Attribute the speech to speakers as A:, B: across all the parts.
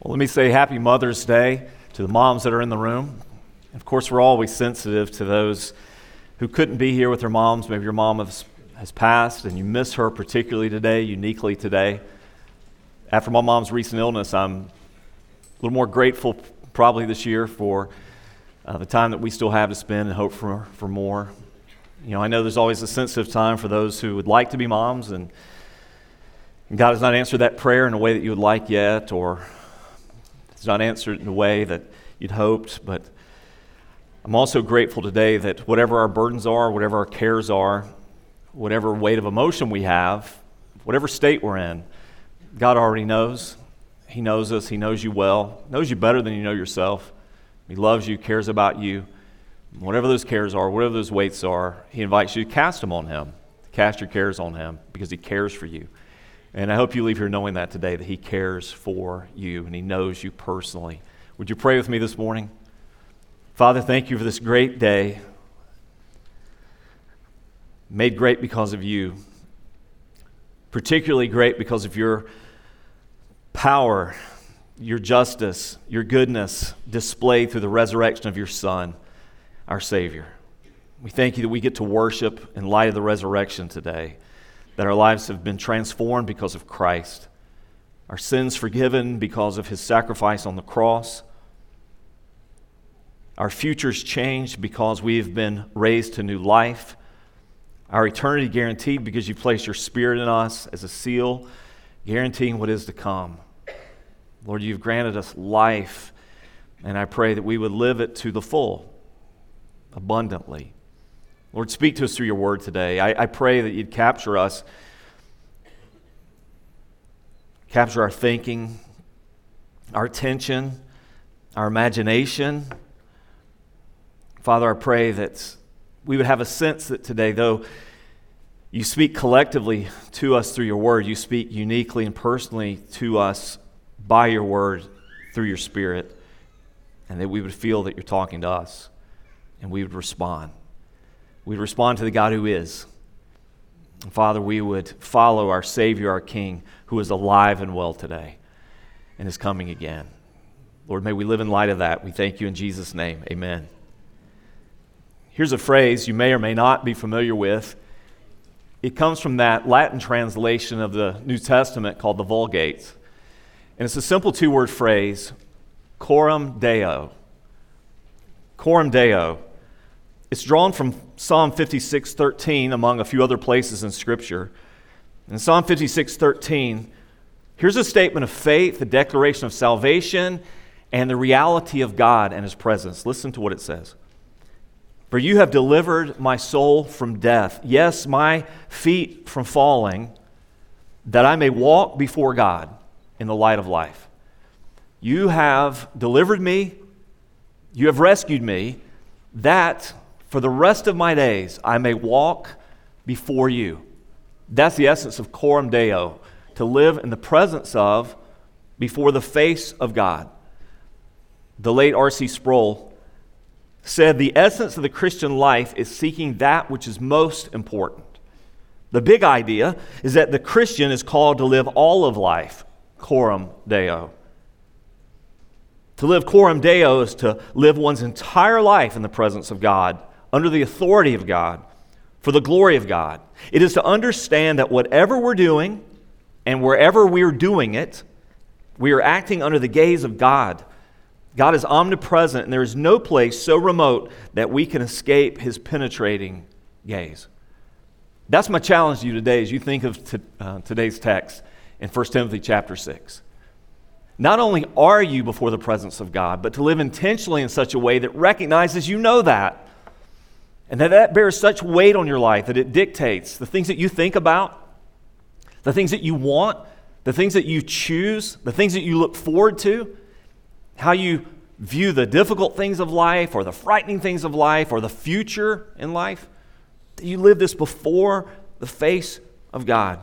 A: Well, let me say happy Mother's Day to the moms that are in the room. Of course, we're always sensitive to those who couldn't be here with their moms. Maybe your mom has, has passed and you miss her particularly today, uniquely today. After my mom's recent illness, I'm a little more grateful probably this year for uh, the time that we still have to spend and hope for, for more. You know, I know there's always a sensitive time for those who would like to be moms, and God has not answered that prayer in a way that you would like yet, or it's not answered in a way that you'd hoped, but I'm also grateful today that whatever our burdens are, whatever our cares are, whatever weight of emotion we have, whatever state we're in, God already knows. He knows us. He knows you well, knows you better than you know yourself. He loves you, cares about you. Whatever those cares are, whatever those weights are, He invites you to cast them on Him. Cast your cares on Him because He cares for you. And I hope you leave here knowing that today, that He cares for you and He knows you personally. Would you pray with me this morning? Father, thank you for this great day, made great because of you, particularly great because of your power, your justice, your goodness displayed through the resurrection of your Son, our Savior. We thank you that we get to worship in light of the resurrection today that our lives have been transformed because of Christ, our sins forgiven because of his sacrifice on the cross, our futures changed because we have been raised to new life, our eternity guaranteed because you placed your spirit in us as a seal, guaranteeing what is to come. Lord, you've granted us life, and I pray that we would live it to the full, abundantly. Lord, speak to us through your word today. I, I pray that you'd capture us, capture our thinking, our attention, our imagination. Father, I pray that we would have a sense that today, though you speak collectively to us through your word, you speak uniquely and personally to us by your word through your spirit, and that we would feel that you're talking to us and we would respond we'd respond to the God who is. Father, we would follow our Savior, our King, who is alive and well today and is coming again. Lord, may we live in light of that. We thank you in Jesus' name. Amen. Here's a phrase you may or may not be familiar with. It comes from that Latin translation of the New Testament called the Vulgate. And it's a simple two word phrase coram deo. Coram deo. It's drawn from Psalm 56:13 among a few other places in scripture. In Psalm 56:13, here's a statement of faith, a declaration of salvation, and the reality of God and his presence. Listen to what it says. For you have delivered my soul from death, yes, my feet from falling, that I may walk before God in the light of life. You have delivered me, you have rescued me, that for the rest of my days I may walk before you. That's the essence of coram deo, to live in the presence of, before the face of God. The late R.C. Sproul said the essence of the Christian life is seeking that which is most important. The big idea is that the Christian is called to live all of life, coram deo. To live coram deo is to live one's entire life in the presence of God under the authority of God, for the glory of God. It is to understand that whatever we're doing and wherever we're doing it, we are acting under the gaze of God. God is omnipresent, and there is no place so remote that we can escape his penetrating gaze. That's my challenge to you today as you think of t- uh, today's text in 1 Timothy chapter 6. Not only are you before the presence of God, but to live intentionally in such a way that recognizes you know that. And that that bears such weight on your life that it dictates the things that you think about, the things that you want, the things that you choose, the things that you look forward to, how you view the difficult things of life or the frightening things of life or the future in life. You live this before the face of God.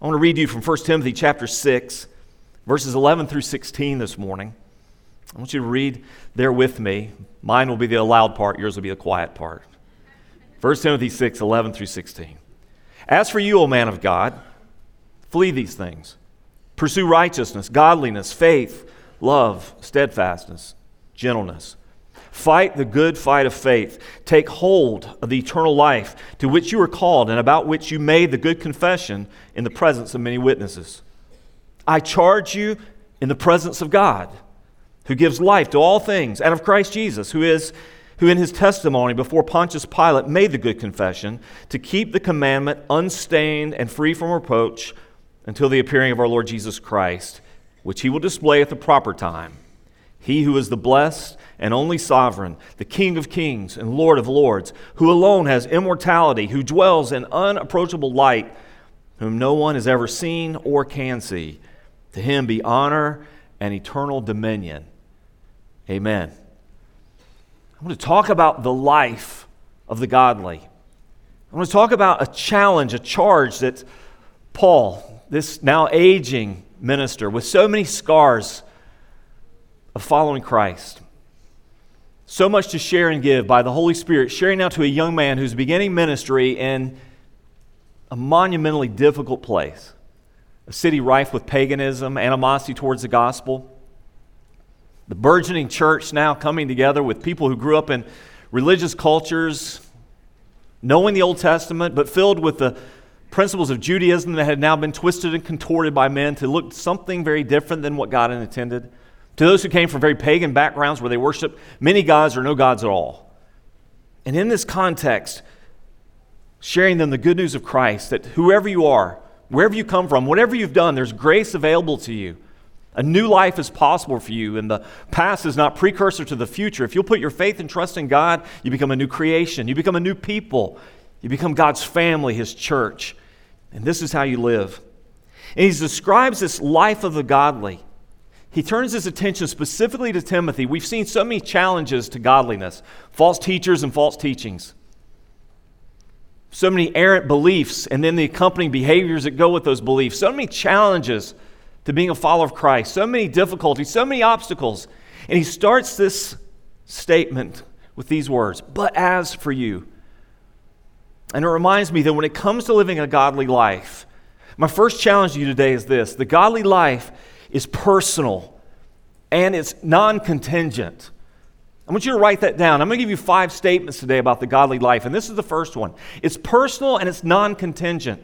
A: I want to read you from 1 Timothy chapter 6, verses 11 through 16 this morning. I want you to read there with me. Mine will be the loud part, yours will be the quiet part. 1 Timothy 6 11 through 16. As for you, O man of God, flee these things. Pursue righteousness, godliness, faith, love, steadfastness, gentleness. Fight the good fight of faith. Take hold of the eternal life to which you were called and about which you made the good confession in the presence of many witnesses. I charge you in the presence of God, who gives life to all things, and of Christ Jesus, who is who in his testimony before Pontius Pilate made the good confession to keep the commandment unstained and free from reproach until the appearing of our Lord Jesus Christ, which he will display at the proper time. He who is the blessed and only sovereign, the King of kings and Lord of lords, who alone has immortality, who dwells in unapproachable light, whom no one has ever seen or can see. To him be honor and eternal dominion. Amen. I want to talk about the life of the godly. I want to talk about a challenge, a charge that Paul, this now aging minister with so many scars of following Christ, so much to share and give by the Holy Spirit, sharing now to a young man who's beginning ministry in a monumentally difficult place, a city rife with paganism, animosity towards the gospel the burgeoning church now coming together with people who grew up in religious cultures, knowing the Old Testament, but filled with the principles of Judaism that had now been twisted and contorted by men to look something very different than what God intended. To those who came from very pagan backgrounds where they worshiped many gods or no gods at all. And in this context, sharing them the good news of Christ that whoever you are, wherever you come from, whatever you've done, there's grace available to you. A new life is possible for you, and the past is not precursor to the future. If you'll put your faith and trust in God, you become a new creation. You become a new people. You become God's family, His church. And this is how you live. And he describes this life of the godly. He turns his attention specifically to Timothy. We've seen so many challenges to godliness false teachers and false teachings. So many errant beliefs, and then the accompanying behaviors that go with those beliefs. So many challenges to being a follower of Christ. So many difficulties, so many obstacles. And he starts this statement with these words But as for you, and it reminds me that when it comes to living a godly life, my first challenge to you today is this the godly life is personal and it's non contingent. I want you to write that down. I'm going to give you five statements today about the godly life, and this is the first one. It's personal and it's non contingent.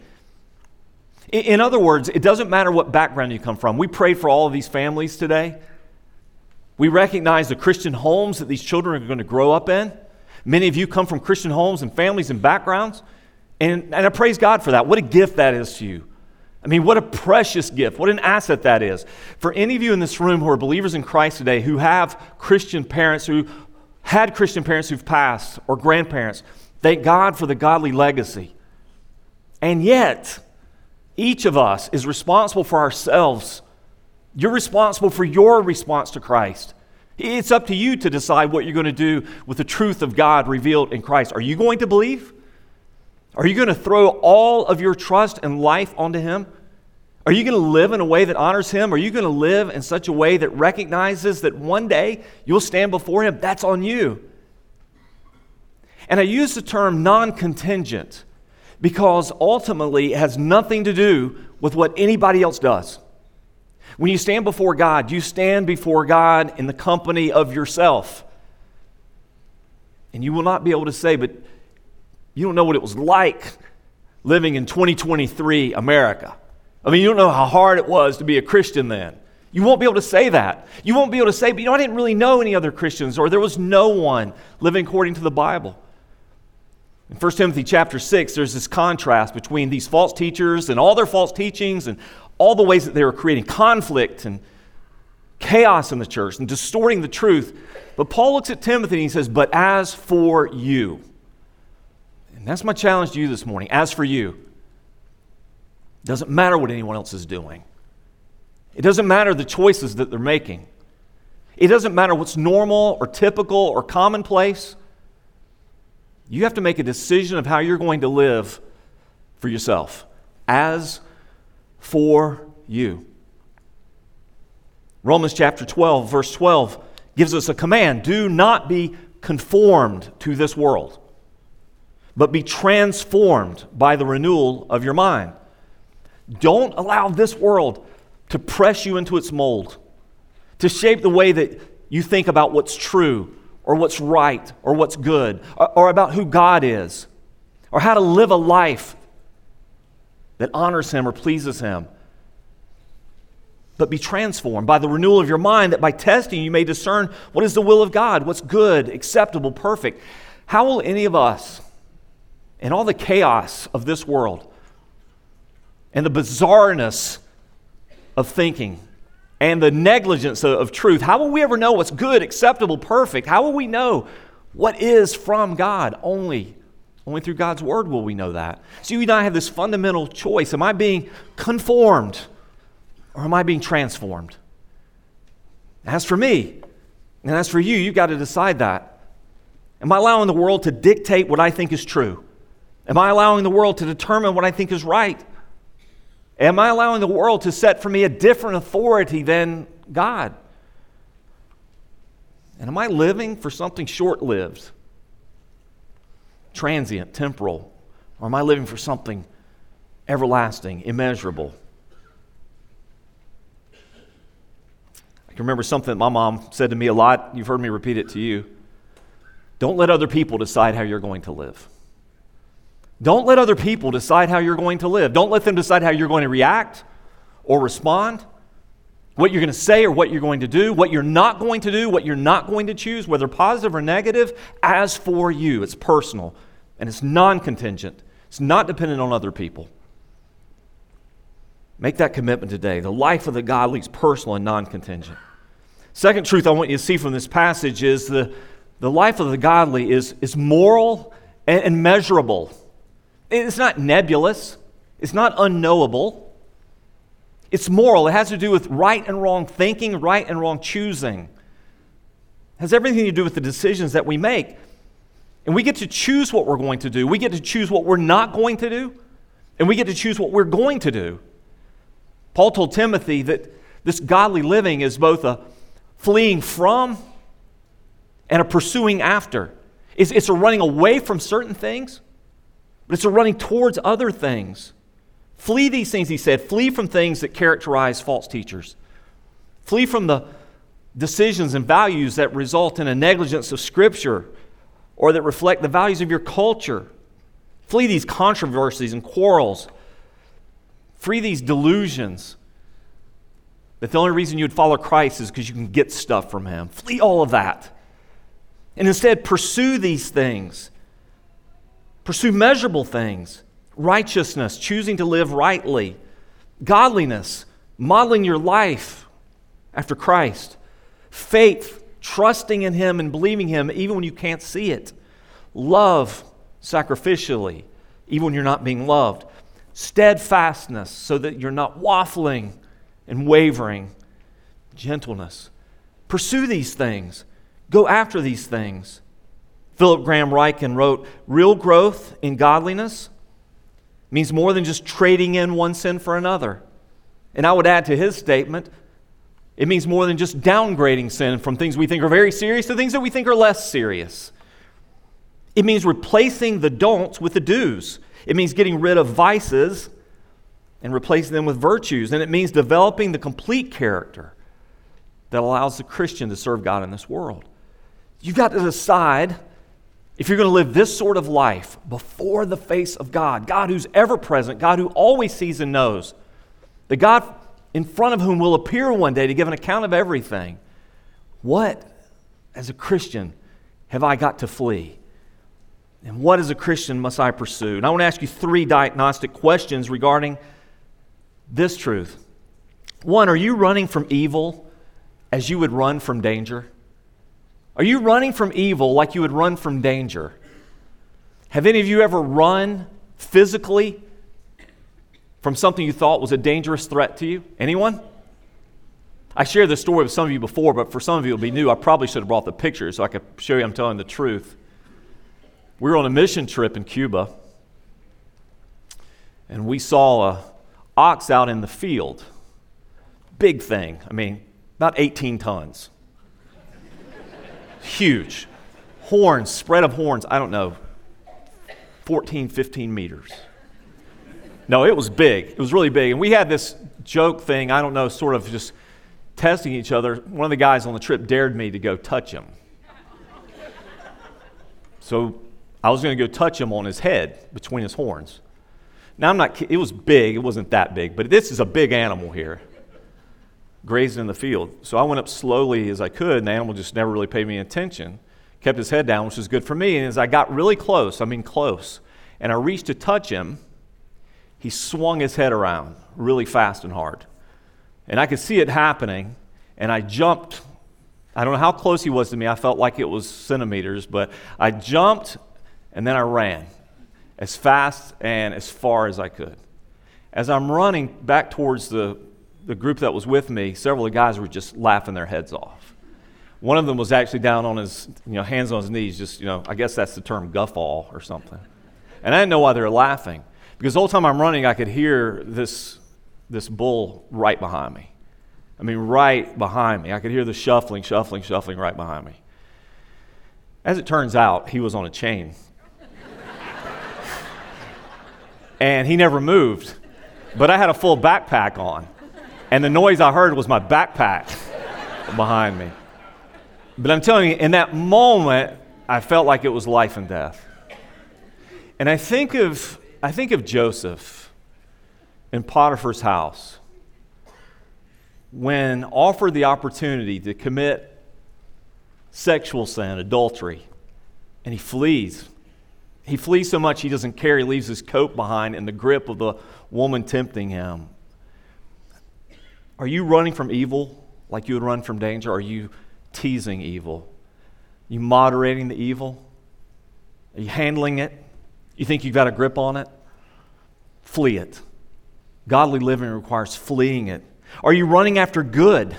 A: In other words, it doesn't matter what background you come from. We prayed for all of these families today. We recognize the Christian homes that these children are going to grow up in. Many of you come from Christian homes and families and backgrounds. And, and I praise God for that. What a gift that is to you. I mean, what a precious gift. What an asset that is. For any of you in this room who are believers in Christ today, who have Christian parents, who had Christian parents who've passed, or grandparents, thank God for the godly legacy. And yet, each of us is responsible for ourselves. You're responsible for your response to Christ. It's up to you to decide what you're going to do with the truth of God revealed in Christ. Are you going to believe? Are you going to throw all of your trust and life onto Him? Are you going to live in a way that honors Him? Are you going to live in such a way that recognizes that one day you'll stand before Him? That's on you. And I use the term non contingent because ultimately it has nothing to do with what anybody else does. When you stand before God, you stand before God in the company of yourself. And you will not be able to say, but you don't know what it was like living in 2023 America. I mean, you don't know how hard it was to be a Christian then. You won't be able to say that. You won't be able to say, but you know, I didn't really know any other Christians, or there was no one living according to the Bible. In 1 Timothy chapter 6, there's this contrast between these false teachers and all their false teachings and all the ways that they were creating conflict and chaos in the church and distorting the truth. But Paul looks at Timothy and he says, But as for you, and that's my challenge to you this morning. As for you, it doesn't matter what anyone else is doing, it doesn't matter the choices that they're making, it doesn't matter what's normal or typical or commonplace. You have to make a decision of how you're going to live for yourself. As for you. Romans chapter 12, verse 12, gives us a command do not be conformed to this world, but be transformed by the renewal of your mind. Don't allow this world to press you into its mold, to shape the way that you think about what's true or what's right or what's good or, or about who God is or how to live a life that honors Him or pleases Him. But be transformed by the renewal of your mind, that by testing you may discern what is the will of God, what's good, acceptable, perfect. How will any of us, in all the chaos of this world and the bizarreness of thinking and the negligence of, truth, how will we ever know what's good, acceptable, perfect? How will we know what is from God? Only only through God's word will we know that. So you and I have this fundamental choice. Am I being conformed or am I being transformed? As for me, and as for you, you've got to decide that. Am I allowing the world to dictate what I think is true? Am I allowing the world to determine what I think is right? Am I allowing the world to set for me a different authority than God? And am I living for something short lived? transient, temporal? Or am I living for something everlasting, immeasurable? I can remember something that my mom said to me a lot. You've heard me repeat it to you. Don't let other people decide how you're going to live. Don't let other people decide how you're going to live. Don't let them decide how you're going to react or respond, what you're going to say or what you're going to do, what you're not going to do, what you're not going to choose, whether positive or negative. As for you, it's personal and it's non contingent, it's not dependent on other people. Make that commitment today. The life of the godly is personal and non contingent. Second truth I want you to see from this passage is the, the life of the godly is, is moral and, and measurable. It's not nebulous, it's not unknowable. It's moral. It has to do with right and wrong thinking, right and wrong choosing. It has everything to do with the decisions that we make. And we get to choose what we're going to do. We get to choose what we're not going to do. And we get to choose what we're going to do. Paul told Timothy that this godly living is both a fleeing from and a pursuing after. It's, it's a running away from certain things, but it's a running towards other things. Flee these things, he said. Flee from things that characterize false teachers. Flee from the decisions and values that result in a negligence of Scripture or that reflect the values of your culture. Flee these controversies and quarrels. Free these delusions that the only reason you would follow Christ is because you can get stuff from Him. Flee all of that. And instead, pursue these things. Pursue measurable things righteousness, choosing to live rightly, godliness, modeling your life after Christ, faith, trusting in Him and believing Him even when you can't see it. Love sacrificially, even when you're not being loved. Steadfastness, so that you're not waffling and wavering. Gentleness. Pursue these things, go after these things. Philip Graham Ryken wrote Real growth in godliness means more than just trading in one sin for another. And I would add to his statement it means more than just downgrading sin from things we think are very serious to things that we think are less serious. It means replacing the don'ts with the do's. It means getting rid of vices and replacing them with virtues. And it means developing the complete character that allows the Christian to serve God in this world. You've got to decide if you're going to live this sort of life before the face of God, God who's ever present, God who always sees and knows, the God in front of whom will appear one day to give an account of everything. What, as a Christian, have I got to flee? And what, as a Christian, must I pursue? And I want to ask you three diagnostic questions regarding this truth. One, are you running from evil as you would run from danger? Are you running from evil like you would run from danger? Have any of you ever run physically from something you thought was a dangerous threat to you? Anyone? I shared this story with some of you before, but for some of you it'll be new. I probably should have brought the picture so I could show you I'm telling the truth. We were on a mission trip in Cuba, and we saw a ox out in the field. Big thing. I mean, about 18 tons. Huge. Horns, spread of horns, I don't know, 14, 15 meters. No, it was big. It was really big. And we had this joke thing, I don't know, sort of just testing each other, one of the guys on the trip dared me to go touch him. so I was going to go touch him on his head between his horns. Now, I'm not, it was big, it wasn't that big, but this is a big animal here, grazing in the field. So I went up slowly as I could, and the animal just never really paid me attention, kept his head down, which was good for me. And as I got really close, I mean close, and I reached to touch him, he swung his head around really fast and hard. And I could see it happening, and I jumped. I don't know how close he was to me. I felt like it was centimeters, but I jumped and then I ran as fast and as far as I could. As I'm running back towards the, the group that was with me, several of the guys were just laughing their heads off. One of them was actually down on his, you know, hands on his knees, just, you know, I guess that's the term guffaw or something. And I didn't know why they were laughing. Because the whole time I'm running, I could hear this, this bull right behind me. I mean, right behind me. I could hear the shuffling, shuffling, shuffling right behind me. As it turns out, he was on a chain and he never moved. But I had a full backpack on, and the noise I heard was my backpack behind me. But I'm telling you, in that moment, I felt like it was life and death. And I think of, I think of Joseph in Potiphar's house when offered the opportunity to commit sexual sin, adultery, and he flees he flees so much he doesn't care. He leaves his coat behind in the grip of the woman tempting him. Are you running from evil like you would run from danger? Are you teasing evil? Are you moderating the evil? Are you handling it? You think you've got a grip on it? Flee it. Godly living requires fleeing it. Are you running after good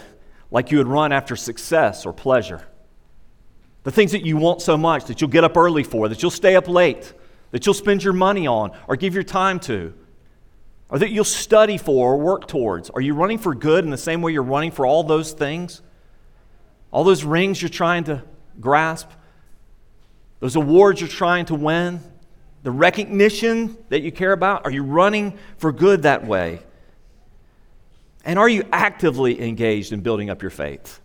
A: like you would run after success or pleasure? The things that you want so much, that you'll get up early for, that you'll stay up late, that you'll spend your money on or give your time to, or that you'll study for or work towards. Are you running for good in the same way you're running for all those things? All those rings you're trying to grasp, those awards you're trying to win, the recognition that you care about? Are you running for good that way? And are you actively engaged in building up your faith?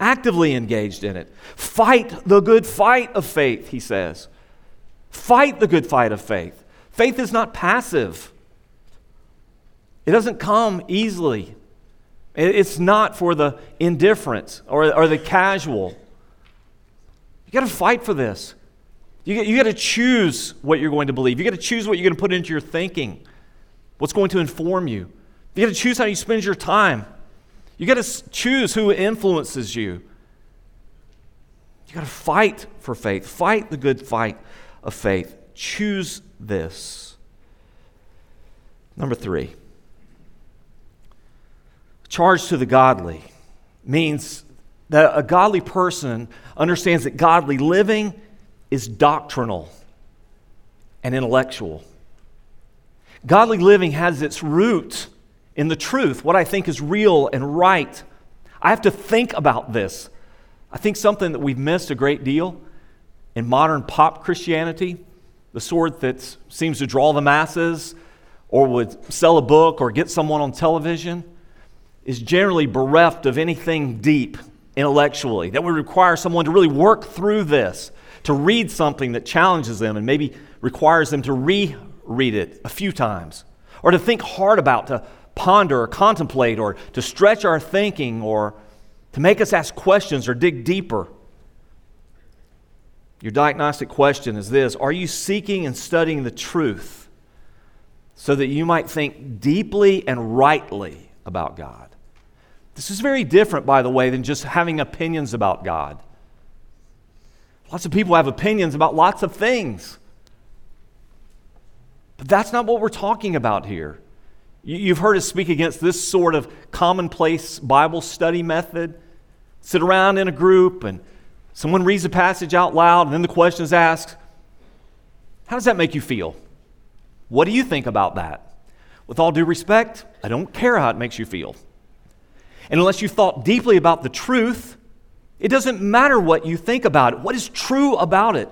A: actively engaged in it. Fight the good fight of faith, he says. Fight the good fight of faith. Faith is not passive, it doesn't come easily. It's not for the indifferent or, or the casual. You got to fight for this. You, you got to choose what you're going to believe. You got to choose what you're going to put into your thinking, what's going to inform you. You got to choose how you spend your time. You got to choose who influences you. You got to fight for faith. Fight the good fight of faith. Choose this. Number three, charge to the godly means that a godly person understands that godly living is doctrinal and intellectual. Godly living has its root in the truth, what I think is real and right. I have to think about this. I think something that we've missed a great deal in modern pop Christianity, the sort that seems to draw the masses or would sell a book or get someone on television, is generally bereft of anything deep intellectually that would require someone to really work through this, to read something that challenges them and maybe requires them to reread it a few times, or to think hard about, to ponder or contemplate or to stretch our thinking or to make us ask questions or dig deeper. Your diagnostic question is this Are you seeking and studying the truth so that you might think deeply and rightly about God? This is very different, by the way, than just having opinions about God. Lots of people have opinions about lots of things. But that's not what we're talking about here. You've heard us speak against this sort of commonplace Bible study method. Sit around in a group and someone reads a passage out loud, and then the question is asked How does that make you feel? What do you think about that? With all due respect, I don't care how it makes you feel. And unless you've thought deeply about the truth, it doesn't matter what you think about it. What is true about it?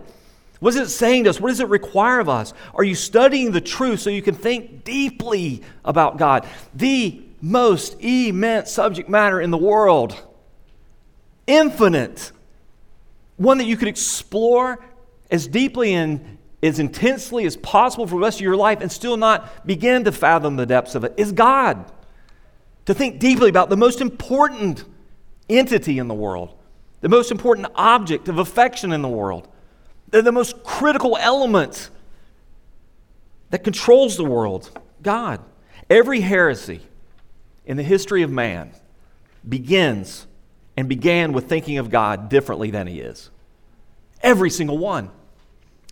A: What is it saying to us? What does it require of us? Are you studying the truth so you can think deeply about God? The most immense subject matter in the world, infinite, one that you could explore as deeply and as intensely as possible for the rest of your life and still not begin to fathom the depths of it is God. To think deeply about the most important entity in the world, the most important object of affection in the world they're the most critical element that controls the world God. Every heresy in the history of man begins and began with thinking of God differently than he is. Every single one.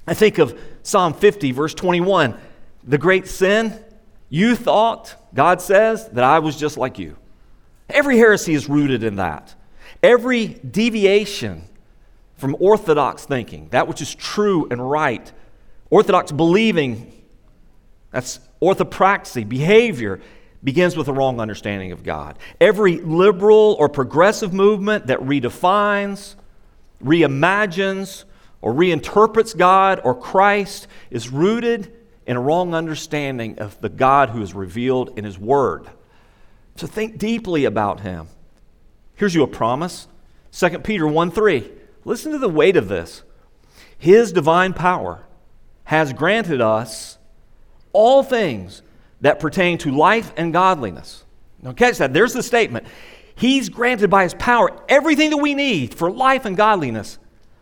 A: I think of Psalm 50, verse 21. The great sin, you thought, God says, that I was just like you. Every heresy is rooted in that. Every deviation from orthodox thinking, that which is true and right. Orthodox believing, that's orthopraxy, behavior, begins with a wrong understanding of God. Every liberal or progressive movement that redefines, reimagines, or reinterprets God or Christ is rooted in a wrong understanding of the God who is revealed in His Word. So think deeply about Him. Here's you a promise 2 Peter 1 3. Listen to the weight of this. His divine power has granted us all things that pertain to life and godliness. Now, catch that. There's the statement. He's granted by His power everything that we need for life and godliness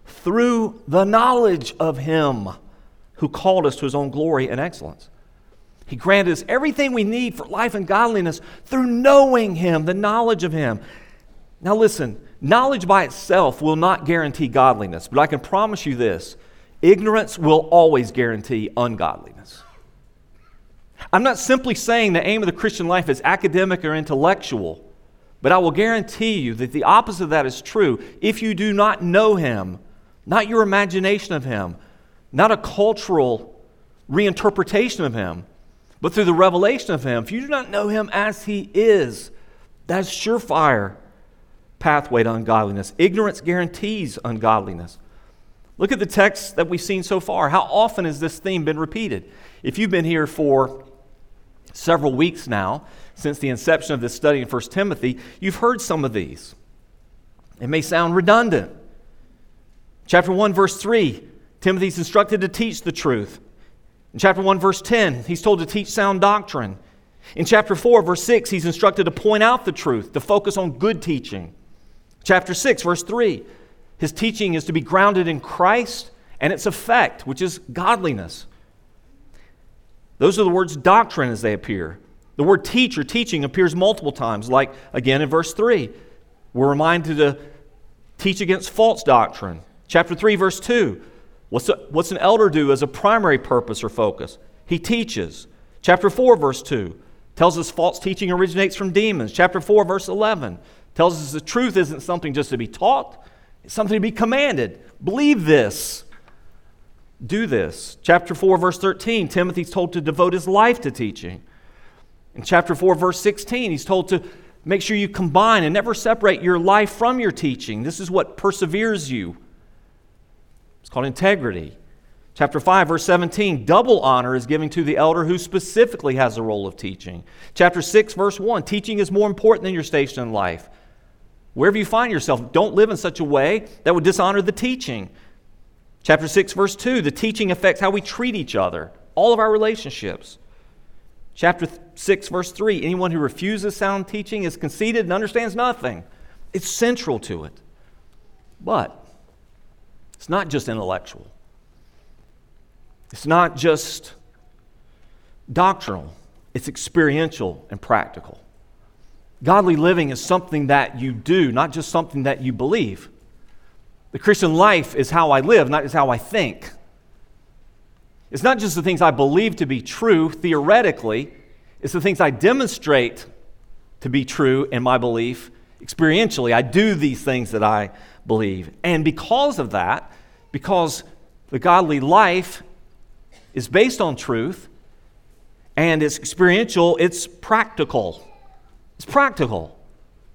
A: through the knowledge of Him who called us to His own glory and excellence. He granted us everything we need for life and godliness through knowing Him, the knowledge of Him. Now, listen, Knowledge by itself will not guarantee godliness, but I can promise you this ignorance will always guarantee ungodliness. I'm not simply saying the aim of the Christian life is academic or intellectual, but I will guarantee you that the opposite of that is true. If you do not know Him, not your imagination of Him, not a cultural reinterpretation of Him, but through the revelation of Him, if you do not know Him as He is, that's surefire pathway to ungodliness. Ignorance guarantees ungodliness. Look at the text that we've seen so far. How often has this theme been repeated? If you've been here for several weeks now, since the inception of this study in 1 Timothy, you've heard some of these. It may sound redundant. Chapter 1, verse 3, Timothy's instructed to teach the truth. In chapter 1, verse 10, he's told to teach sound doctrine. In chapter 4, verse 6, he's instructed to point out the truth, to focus on good teaching. Chapter 6, verse 3. His teaching is to be grounded in Christ and its effect, which is godliness. Those are the words doctrine as they appear. The word teach or teaching appears multiple times, like again in verse 3. We're reminded to teach against false doctrine. Chapter 3, verse 2. What's, a, what's an elder do as a primary purpose or focus? He teaches. Chapter 4, verse 2 tells us false teaching originates from demons. Chapter 4, verse 11 tells us the truth isn't something just to be taught, it's something to be commanded. Believe this. Do this. Chapter 4, verse 13, Timothy's told to devote his life to teaching. In chapter 4, verse 16, he's told to make sure you combine and never separate your life from your teaching. This is what perseveres you. Called integrity. Chapter 5, verse 17, double honor is given to the elder who specifically has the role of teaching. Chapter 6, verse 1, teaching is more important than your station in life. Wherever you find yourself, don't live in such a way that would dishonor the teaching. Chapter 6, verse 2 the teaching affects how we treat each other, all of our relationships. Chapter 6, verse 3 anyone who refuses sound teaching is conceited and understands nothing. It's central to it. But it's not just intellectual, it's not just doctrinal, it's experiential and practical. Godly living is something that you do, not just something that you believe. The Christian life is how I live, not just how I think. It's not just the things I believe to be true theoretically, it's the things I demonstrate to be true in my belief experientially. I do these things that I believe. And because of that, because the godly life is based on truth and it's experiential, it's practical. It's practical.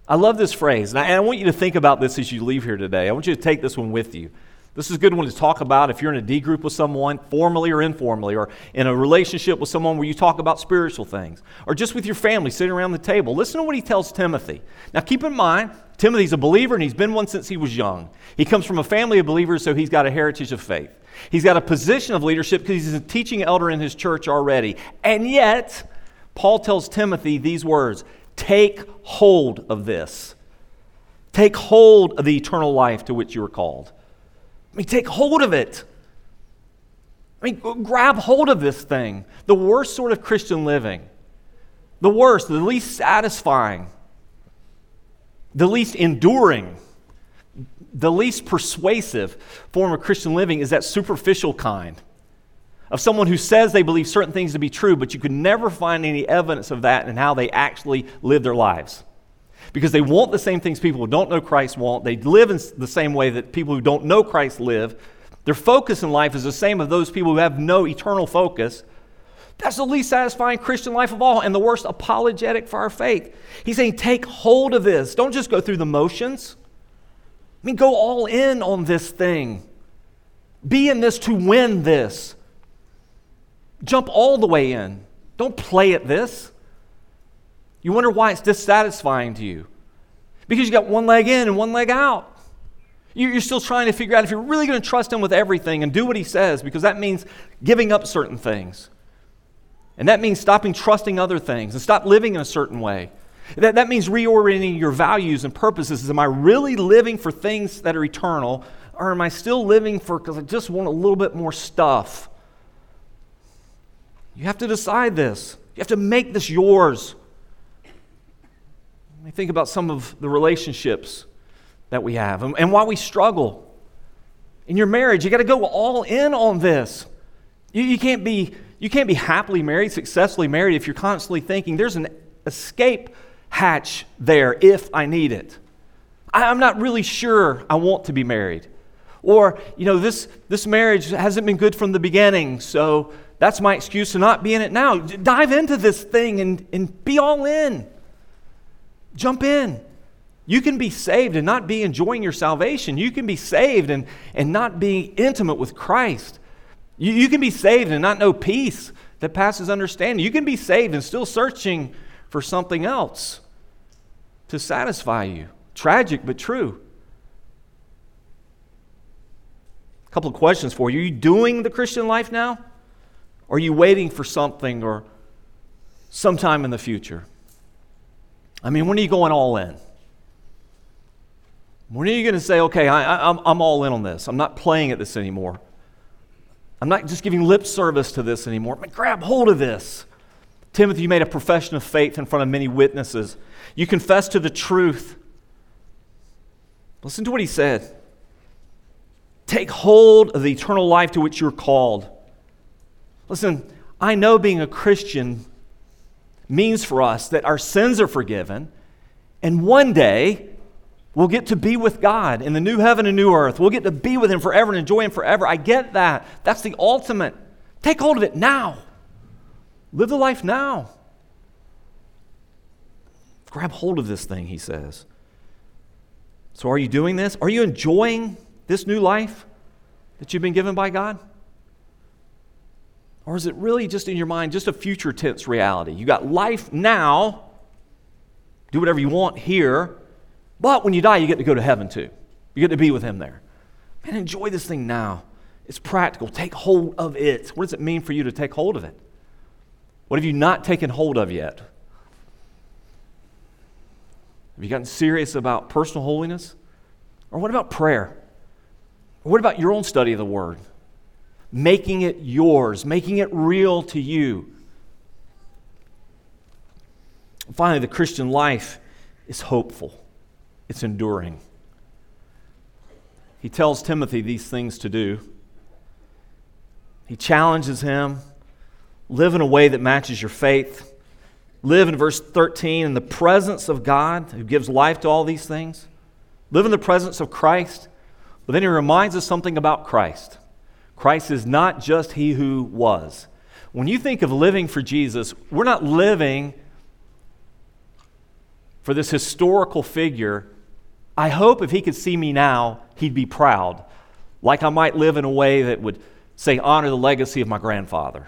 A: I love this phrase, and I, and I, want you to think about this as you leave here today. I want you to take this one with you. This is a good one to talk about if you're in a D group with someone, formally or informally, or in a relationship with someone where you talk about spiritual things, or just with your family sitting around the table. Listen to what he tells Timothy. Now, keep in mind, Timothy's a believer and he's been one since he was young. He comes from a family of believers, so he's got a heritage of faith. He's got a position of leadership because he's a teaching elder in his church already. And yet, Paul tells Timothy these words Take hold of this. Take hold of the eternal life to which you are called. I mean, take hold of it. I mean, grab hold of this thing. The worst sort of Christian living, the worst, the least satisfying, the least enduring, the least persuasive form of Christian living is that superficial kind of someone who says they believe certain things to be true, but you could never find any evidence of that in how they actually live their lives because they want the same things people who don't know Christ want. They live in the same way that people who don't know Christ live. Their focus in life is the same of those people who have no eternal focus. That's the least satisfying Christian life of all and the worst apologetic for our faith. He's saying, take hold of this. Don't just go through the motions. I mean, go all in on this thing. Be in this to win this. Jump all the way in. Don't play at this. You wonder why it's dissatisfying to you. Because you got one leg in and one leg out. You're still trying to figure out if you're really going to trust Him with everything and do what He says, because that means giving up certain things. And that means stopping trusting other things and stop living in a certain way. That, that means reorienting your values and purposes. Am I really living for things that are eternal, or am I still living for because I just want a little bit more stuff? You have to decide this. You have to make this yours. Think about some of the relationships that we have and, and why we struggle. In your marriage, you got to go all in on this. You, you, can't be, you can't be happily married, successfully married, if you're constantly thinking there's an escape hatch there if I need it. I, I'm not really sure I want to be married. Or, you know, this, this marriage hasn't been good from the beginning, so that's my excuse to not be in it now. Dive into this thing and, and be all in. Jump in. You can be saved and not be enjoying your salvation. You can be saved and, and not be intimate with Christ. You, you can be saved and not know peace that passes understanding. You can be saved and still searching for something else to satisfy you. Tragic, but true. A couple of questions for you. Are you doing the Christian life now? Or are you waiting for something or sometime in the future? I mean, when are you going all in? When are you going to say, okay, I, am I'm, I'm all in on this? I'm not playing at this anymore. I'm not just giving lip service to this anymore. But grab hold of this. Timothy, you made a profession of faith in front of many witnesses. You confessed to the truth. Listen to what he said. Take hold of the eternal life to which you're called. Listen, I know being a Christian means for us that our sins are forgiven, and one day we'll get to be with God in the new heaven and new earth. We'll get to be with Him forever and enjoy Him forever. I get that. That's the ultimate. Take hold of it now. Live the life now. Grab hold of this thing, he says. So, are you doing this? Are you enjoying this new life that you've been given by God? Or is it really just in your mind, just a future tense reality? You got life now, do whatever you want here, but when you die, you get to go to heaven too. You get to be with Him there. Man, enjoy this thing now. It's practical. Take hold of it. What does it mean for you to take hold of it? What have you not taken hold of yet? Have you gotten serious about personal holiness? Or what about prayer? Or what about your own study of the Word? Making it yours, making it real to you. Finally, the Christian life is hopeful, it's enduring. He tells Timothy these things to do. He challenges him live in a way that matches your faith. Live in verse 13 in the presence of God who gives life to all these things. Live in the presence of Christ. But then he reminds us something about Christ. Christ is not just he who was. When you think of living for Jesus, we're not living for this historical figure. I hope if he could see me now, he'd be proud. like I might live in a way that would say, honor the legacy of my grandfather.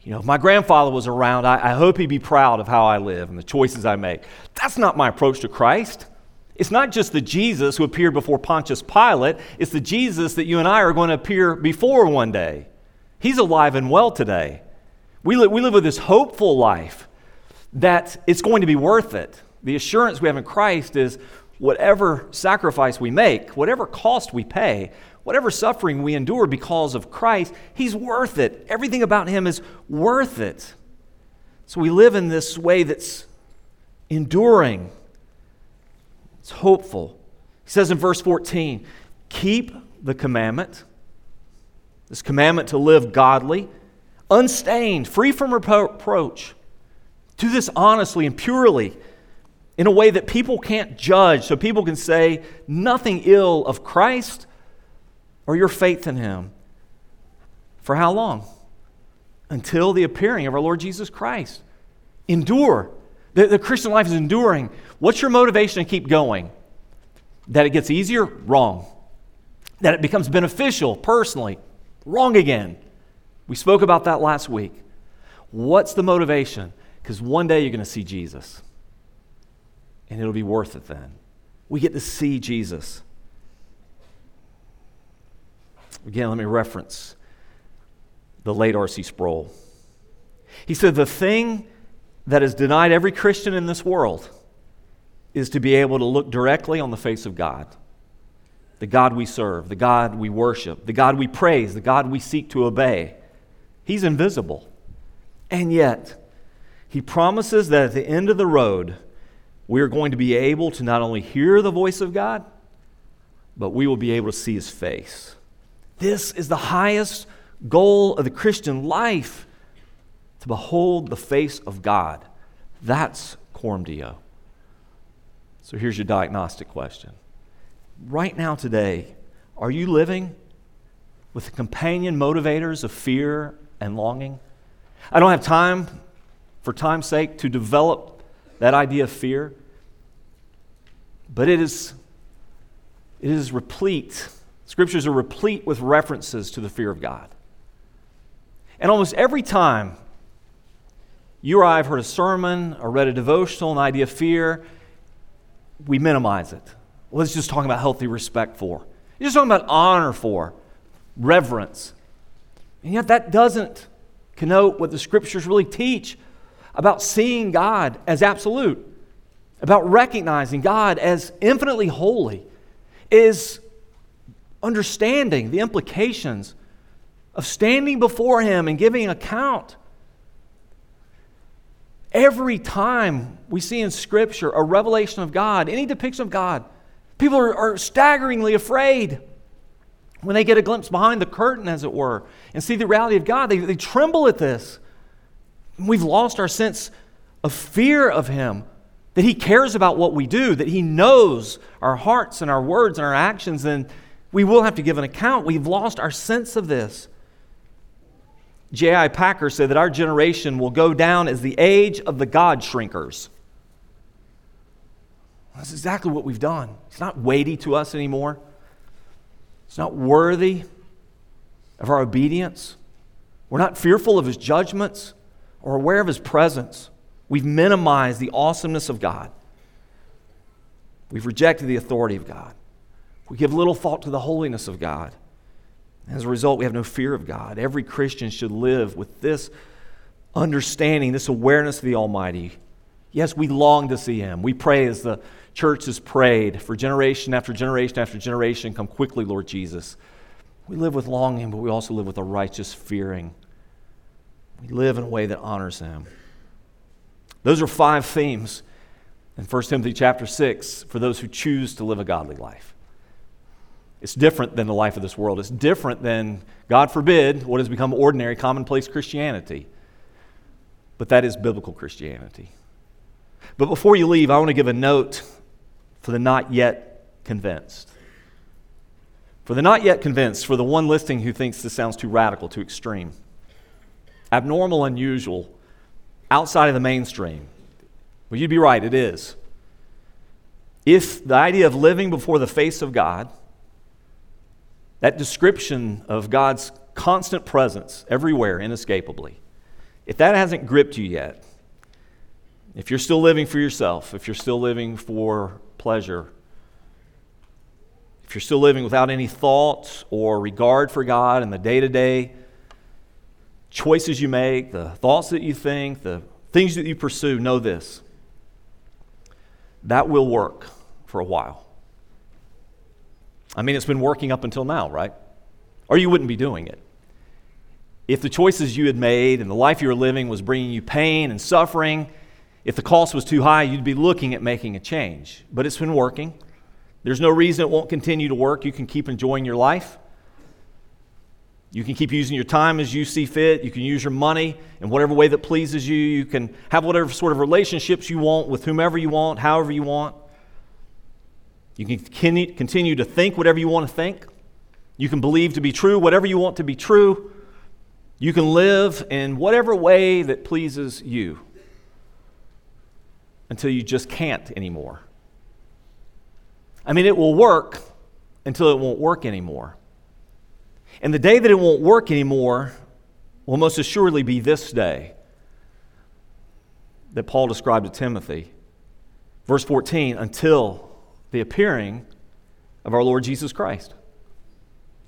A: You know, if my grandfather was around, I, I hope he'd be proud of how I live and the choices I make. That's not my approach to Christ. It's not just the Jesus who appeared before Pontius Pilate, it's the Jesus that you and I are going to appear before one day. He's alive and well today. We, li- we live with this hopeful life that it's going to be worth it. The assurance we have in Christ is whatever sacrifice we make, whatever cost we pay, whatever suffering we endure because of Christ, He's worth it. Everything about Him is worth it. So we live in this way that's enduring, it's hopeful. He says in verse 14, keep the commandment, this commandment to live godly, unstained, free from reproach. Do this honestly and purely in a way that people can't judge, so people can say nothing ill of Christ or your faith in Him. For how long? Until the appearing of our Lord Jesus Christ. Endure. The, the Christian life is enduring. What's your motivation to keep going? That it gets easier? Wrong. That it becomes beneficial personally? Wrong again. We spoke about that last week. What's the motivation? Because one day you're going to see Jesus and it'll be worth it then. We get to see Jesus. Again, let me reference the late R.C. Sproul. He said, The thing that has denied every Christian in this world is to be able to look directly on the face of God. The God we serve, the God we worship, the God we praise, the God we seek to obey. He's invisible. And yet, He promises that at the end of the road, we are going to be able to not only hear the voice of God, but we will be able to see his face. This is the highest goal of the Christian life to behold the face of God. That's Coram Deo. So here's your diagnostic question. Right now, today, are you living with the companion motivators of fear and longing? I don't have time, for time's sake, to develop that idea of fear. But it is, it is replete. Scriptures are replete with references to the fear of God. And almost every time you or I have heard a sermon or read a devotional, an idea of fear, we minimize it. It's just talking about healthy respect for. It's just talking about honor for, reverence. And yet that doesn't connote what the scriptures really teach about seeing God as absolute about recognizing God as infinitely holy is understanding the implications of standing before Him and giving account. Every time we see in Scripture a revelation of God, any depiction of God, people are, are staggeringly afraid when they get a glimpse behind the curtain, as it were, and see the reality of God. They, they tremble at this. We've lost our sense of fear of Him that He cares about what we do, that He knows our hearts and our words and our actions, and we will have to give an account. We've lost our sense of this. J.I. Packer said that our generation will go down as the age of the God shrinkers. That's exactly what we've done. It's not weighty to us anymore, it's not worthy of our obedience. We're not fearful of His judgments or aware of His presence. We've minimized the awesomeness of God. We've rejected the authority of God. We give little thought to the holiness of God. As a result, we have no fear of God. Every Christian should live with this understanding, this awareness of the Almighty. Yes, we long to see Him. We pray as the church has prayed for generation after generation after generation come quickly, Lord Jesus. We live with longing, but we also live with a righteous fearing. We live in a way that honors Him. Those are five themes in 1 Timothy chapter 6 for those who choose to live a godly life. It's different than the life of this world. It's different than, God forbid, what has become ordinary, commonplace Christianity. But that is biblical Christianity. But before you leave, I want to give a note for the not yet convinced. For the not yet convinced, for the one listening who thinks this sounds too radical, too extreme, abnormal, unusual, outside of the mainstream. Well, you'd be right, it is. If the idea of living before the face of God that description of God's constant presence everywhere, inescapably, if that hasn't gripped you yet, if you're still living for yourself, if you're still living for pleasure, if you're still living without any thought or regard for God in the day to day choices you make, the thoughts that you think, the things that you pursue, know this. That will work for a while. I mean, it's been working up until now, right? Or you wouldn't be doing it. If the choices you had made and the life you were living was bringing you pain and suffering, if the cost was too high, you'd be looking at making a change. But it's been working. There's no reason it won't continue to work. You can keep enjoying your life. You can keep using your time as you see fit. You can use your money in whatever way that pleases you. You can have whatever sort of relationships you want with whomever you want, however you want. You can continue to think whatever you want to think. You can believe to be true whatever you want to be true. You can live in whatever way that pleases you until you just can't anymore. I mean, it will work until it won't work anymore. And the day that it won't work anymore will most assuredly be this day that Paul described to Timothy. Verse 14, until the appearing of our Lord Jesus Christ,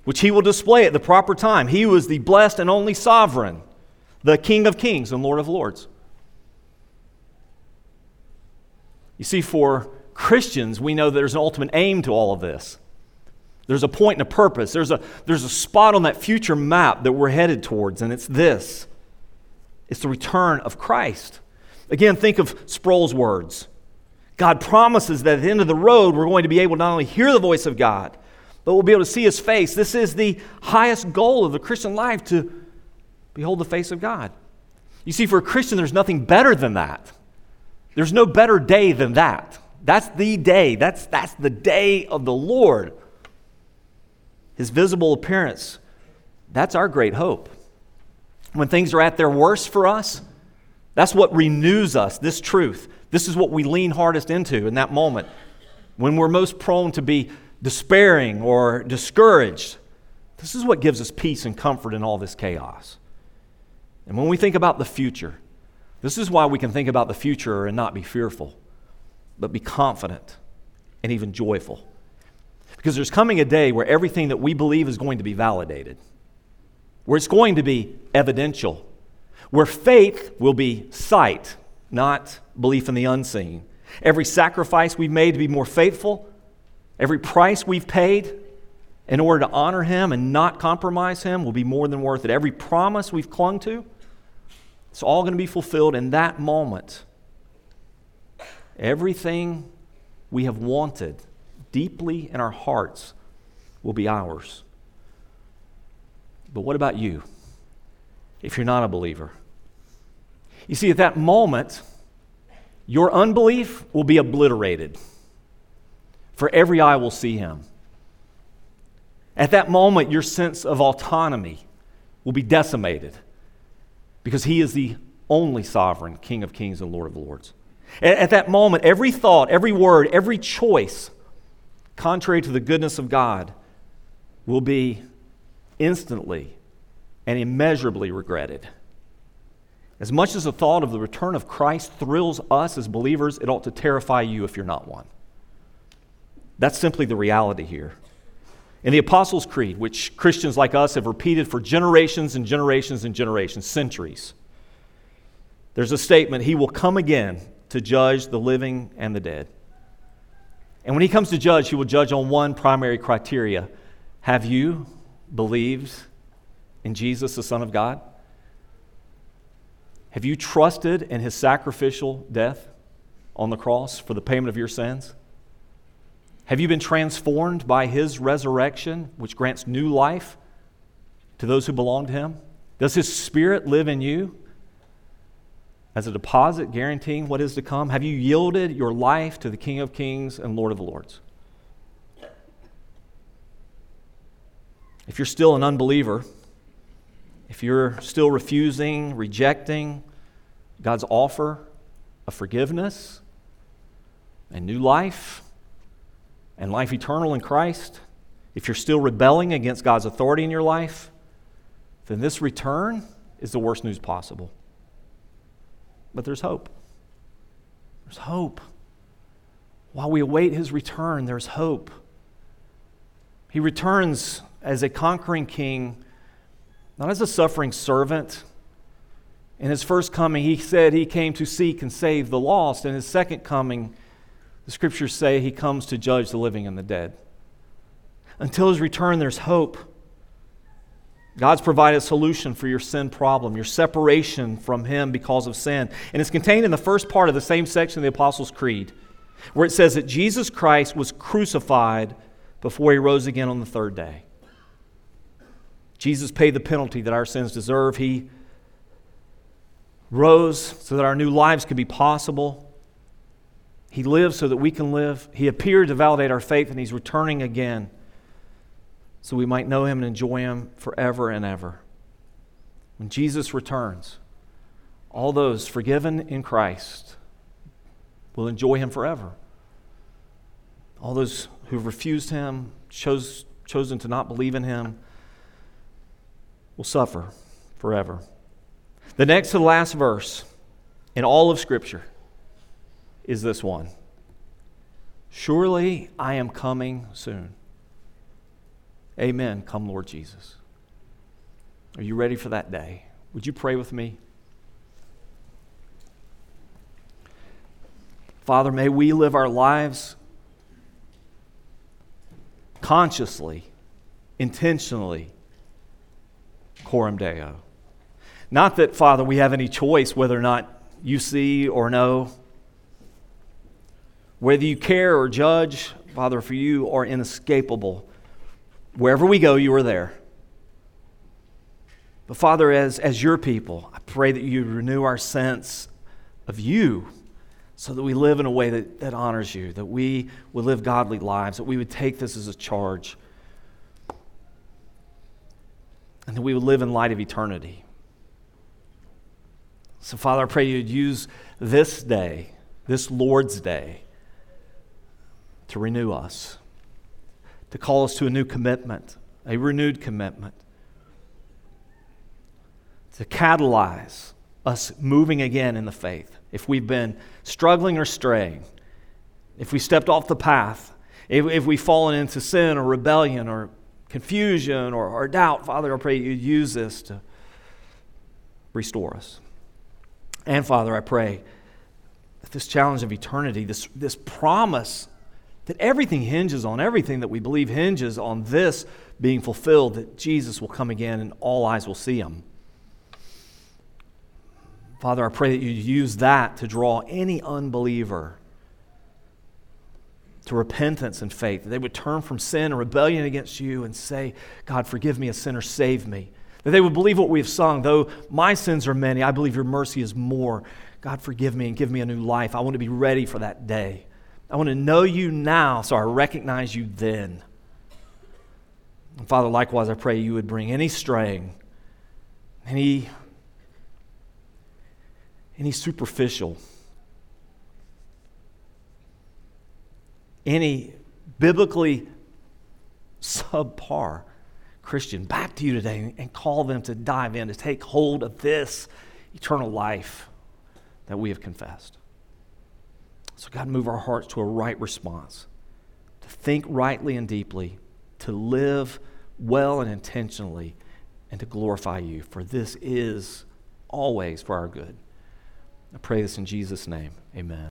A: which he will display at the proper time. He was the blessed and only sovereign, the King of kings and Lord of lords. You see, for Christians, we know there's an ultimate aim to all of this. There's a point and a purpose. There's a, there's a spot on that future map that we're headed towards, and it's this it's the return of Christ. Again, think of Sproul's words. God promises that at the end of the road, we're going to be able to not only hear the voice of God, but we'll be able to see his face. This is the highest goal of the Christian life to behold the face of God. You see, for a Christian, there's nothing better than that. There's no better day than that. That's the day. That's, that's the day of the Lord his visible appearance. That's our great hope. When things are at their worst for us, that's what renews us, this truth. This is what we lean hardest into in that moment. When we're most prone to be despairing or discouraged, this is what gives us peace and comfort in all this chaos. And when we think about the future, this is why we can think about the future and not be fearful, but be confident and even joyful. Because there's coming a day where everything that we believe is going to be validated, where it's going to be evidential, where faith will be sight, not belief in the unseen. Every sacrifice we've made to be more faithful, every price we've paid in order to honor Him and not compromise Him will be more than worth it. Every promise we've clung to, it's all going to be fulfilled in that moment. Everything we have wanted deeply in our hearts will be ours. But what about you if you're not a believer? You see, at that moment, your unbelief will be obliterated, for every eye will see him. At that moment, your sense of autonomy will be decimated because he is the only sovereign King of kings and Lord of lords. At that moment, every thought, every word, every choice contrary to the goodness of God, will be instantly and immeasurably regretted. As much as the thought of the return of Christ thrills us as believers, it ought to terrify you if you're not one. That's simply the reality here. In the Apostles' Creed, which Christians like us have repeated for generations and generations and generations, centuries, there's a statement He will come again to judge the living and the dead. And when he comes to judge, he will judge on one primary criteria Have you believed in Jesus, the Son of God? Have you trusted in his sacrificial death on the cross for the payment of your sins? Have you been transformed by his resurrection, which grants new life to those who belong to him? Does his spirit live in you? as a deposit guaranteeing what is to come? Have you yielded your life to the King of Kings and Lord of Lords? If you're still an unbeliever, if you're still refusing, rejecting God's offer of forgiveness and new life and life eternal in Christ, if you're still rebelling against God's authority in your life, then this return is the worst news possible. But there's hope. There's hope. While we await his return, there's hope. He returns as a conquering king, not as a suffering servant. In his first coming, he said he came to seek and save the lost. In his second coming, the scriptures say he comes to judge the living and the dead. Until his return, there's hope. God's provided a solution for your sin problem, your separation from him because of sin. And it's contained in the first part of the same section of the Apostles' Creed, where it says that Jesus Christ was crucified before he rose again on the third day. Jesus paid the penalty that our sins deserve. He rose so that our new lives could be possible. He lived so that we can live. He appeared to validate our faith, and He's returning again so we might know Him and enjoy Him forever and ever. When Jesus returns, all those forgiven in Christ will enjoy Him forever. All those who've refused Him, chose, chosen to not believe in Him, will suffer forever. The next to the last verse in all of Scripture is this one Surely I am coming soon. Amen. Come, Lord Jesus. Are you ready for that day? Would you pray with me? Father, may we live our lives consciously, intentionally, coram deo. Not that, Father, we have any choice whether or not you see or know. Whether you care or judge, Father, for you are inescapable. Wherever we go, you are there. But Father, as, as your people, I pray that you renew our sense of you so that we live in a way that, that honors you, that we would live godly lives, that we would take this as a charge, and that we would live in light of eternity. So, Father, I pray you'd use this day, this Lord's Day, to renew us, to call us to a new commitment, a renewed commitment, to catalyze us moving again in the faith. If we've been struggling or straying, if we stepped off the path, if, if we've fallen into sin or rebellion or confusion or, or doubt, Father, I pray you'd use this to restore us. And Father, I pray that this challenge of eternity, this, this promise that everything hinges on, everything that we believe hinges on this being fulfilled, that Jesus will come again and all eyes will see him. Father, I pray that you use that to draw any unbeliever to repentance and faith, that they would turn from sin and rebellion against you and say, God, forgive me, a sinner, save me. That they would believe what we have sung. Though my sins are many, I believe your mercy is more. God, forgive me and give me a new life. I want to be ready for that day. I want to know you now so I recognize you then. And Father, likewise, I pray you would bring any straying, any, any superficial, any biblically subpar Christian back to you today and call them to dive in, to take hold of this eternal life that we have confessed. So, God, move our hearts to a right response, to think rightly and deeply, to live well and intentionally, and to glorify you, for this is always for our good. I pray this in Jesus' name. Amen.